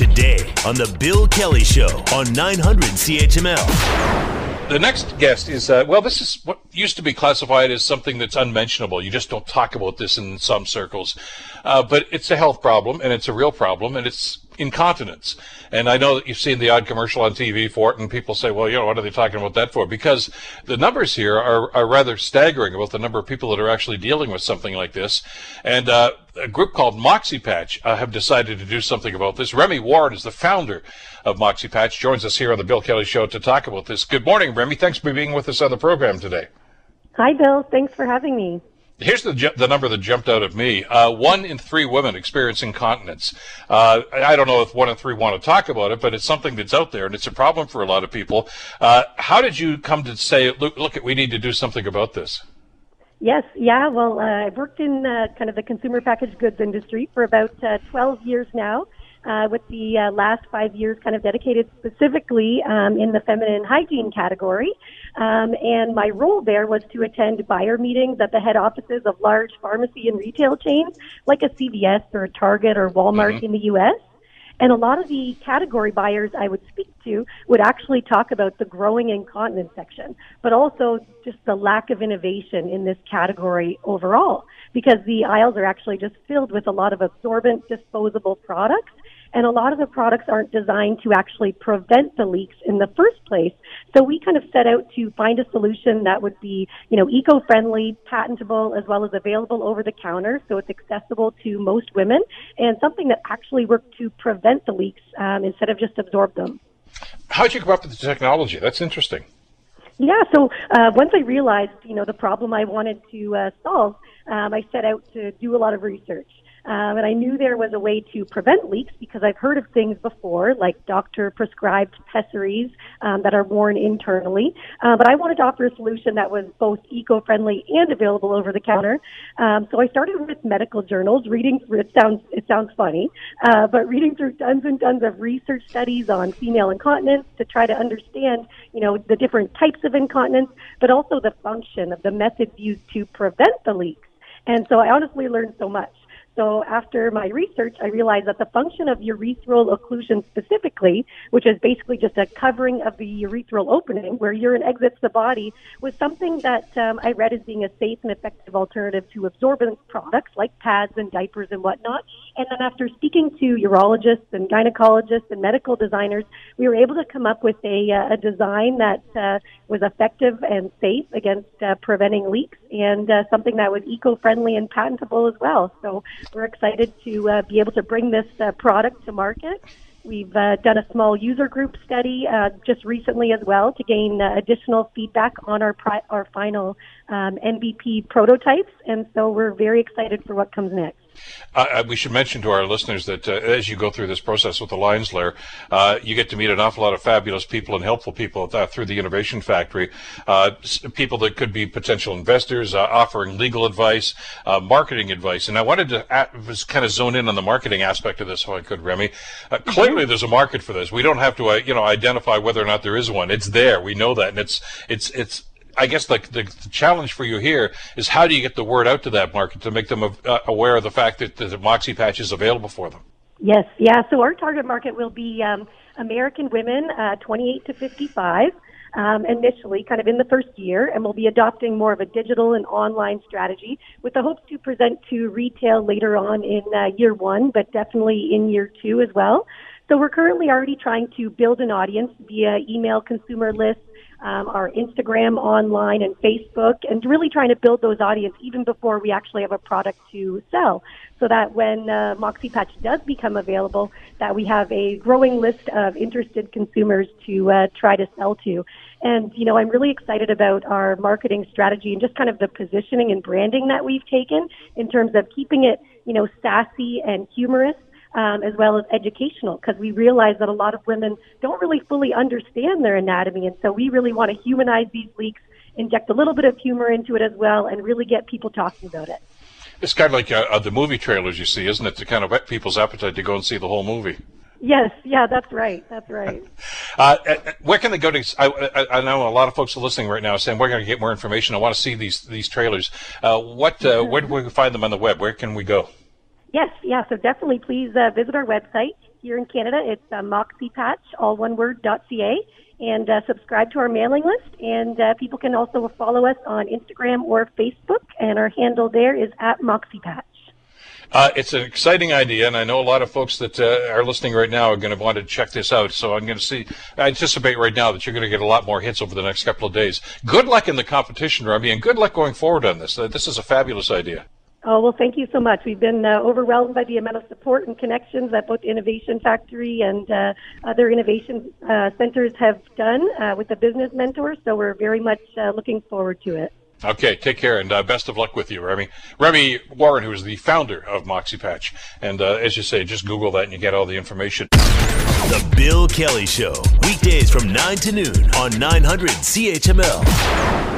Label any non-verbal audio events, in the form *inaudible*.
today on The Bill Kelly Show on 900 CHML. The next guest is, uh, well, this is what used to be classified as something that's unmentionable. You just don't talk about this in some circles. Uh, but it's a health problem, and it's a real problem, and it's incontinence. And I know that you've seen the odd commercial on TV for it, and people say, well, you know, what are they talking about that for? Because the numbers here are, are rather staggering about the number of people that are actually dealing with something like this. And uh, a group called MoxiPatch uh, have decided to do something about this. Remy Ward is the founder of MoxiPatch, joins us here on the Bill Kelly Show to talk about this. Good morning, Remy. Thanks for being with us on the program today. Hi, Bill. Thanks for having me. Here's the the number that jumped out at me: uh, one in three women experience incontinence. Uh, I don't know if one in three want to talk about it, but it's something that's out there, and it's a problem for a lot of people. Uh, how did you come to say, "Look, look, we need to do something about this"? Yes, yeah. Well, uh, I've worked in uh, kind of the consumer packaged goods industry for about uh, 12 years now uh, with the uh, last five years kind of dedicated specifically um, in the feminine hygiene category. Um, and my role there was to attend buyer meetings at the head offices of large pharmacy and retail chains like a CVS or a Target or Walmart mm-hmm. in the U.S. And a lot of the category buyers I would speak to would actually talk about the growing incontinence section, but also just the lack of innovation in this category overall, because the aisles are actually just filled with a lot of absorbent disposable products and a lot of the products aren't designed to actually prevent the leaks in the first place. So we kind of set out to find a solution that would be, you know, eco-friendly, patentable, as well as available over the counter, so it's accessible to most women, and something that actually worked to prevent the leaks um, instead of just absorb them. How did you come up with the technology? That's interesting. Yeah, so uh, once I realized, you know, the problem I wanted to uh, solve, um, I set out to do a lot of research. Um, and I knew there was a way to prevent leaks because I've heard of things before, like doctor prescribed pessaries um, that are worn internally. Uh, but I wanted to offer a solution that was both eco friendly and available over the counter. Um, so I started with medical journals, reading through it sounds it sounds funny, uh, but reading through tons and tons of research studies on female incontinence to try to understand, you know, the different types of incontinence, but also the function of the methods used to prevent the leaks. And so I honestly learned so much. So after my research, I realized that the function of urethral occlusion specifically, which is basically just a covering of the urethral opening where urine exits the body, was something that um, I read as being a safe and effective alternative to absorbent products like pads and diapers and whatnot. And then after speaking to urologists and gynecologists and medical designers, we were able to come up with a, uh, a design that uh, was effective and safe against uh, preventing leaks and uh, something that was eco-friendly and patentable as well. So we're excited to uh, be able to bring this uh, product to market. We've uh, done a small user group study uh, just recently as well to gain uh, additional feedback on our pri- our final um, MVP prototypes, and so we're very excited for what comes next. Uh, uh, we should mention to our listeners that uh, as you go through this process with the Lions Lair, uh, you get to meet an awful lot of fabulous people and helpful people through the Innovation Factory. Uh, people that could be potential investors, uh, offering legal advice, marketing advice. And I wanted to at, kind of zone in on the marketing aspect of this, if I could, Remy. Mm-hmm. Clearly, there's a market for this. We don't have to, you know, identify whether or not there is one. It's there. We know that, and it's it's it's I guess the, the, the, challenge for you here is how do you get the word out to that market to make them uh, aware of the fact that the MoxiPatch is available for them? Yes, yeah. So our target market will be um, American women, uh, 28 to 55. Um, initially, kind of in the first year, and we'll be adopting more of a digital and online strategy with the hopes to present to retail later on in uh, year one, but definitely in year two as well. So we're currently already trying to build an audience via email consumer lists, um, our Instagram, online, and Facebook, and really trying to build those audience even before we actually have a product to sell, so that when uh, MoxiPatch does become available, that we have a growing list of interested consumers to uh, try to sell to. And you know, I'm really excited about our marketing strategy and just kind of the positioning and branding that we've taken in terms of keeping it, you know, sassy and humorous um, as well as educational because we realize that a lot of women don't really fully understand their anatomy. And so we really want to humanize these leaks, inject a little bit of humor into it as well, and really get people talking about it. It's kind of like uh, the movie trailers you see, isn't it? To kind of whet people's appetite to go and see the whole movie. Yes, yeah, that's right. That's right. *laughs* Uh, uh, where can they go to? I, I, know a lot of folks are listening right now saying we're going to get more information. I want to see these these trailers. Uh, what? Uh, *laughs* where do we find them on the web? Where can we go? Yes, yeah. So definitely please uh, visit our website here in Canada. It's uh, all one word, .ca, and uh, subscribe to our mailing list. And uh, people can also follow us on Instagram or Facebook, and our handle there is at moxipatch. Uh, it's an exciting idea, and I know a lot of folks that uh, are listening right now are going to want to check this out. So I'm going to see. I anticipate right now that you're going to get a lot more hits over the next couple of days. Good luck in the competition, Remy, and good luck going forward on this. Uh, this is a fabulous idea. Oh, well, thank you so much. We've been uh, overwhelmed by the amount of support and connections that both Innovation Factory and uh, other innovation uh, centers have done uh, with the business mentors. So we're very much uh, looking forward to it. Okay, take care and uh, best of luck with you, Remy. Remy Warren, who is the founder of MoxiPatch. And as you say, just Google that and you get all the information. The Bill Kelly Show, weekdays from 9 to noon on 900 CHML.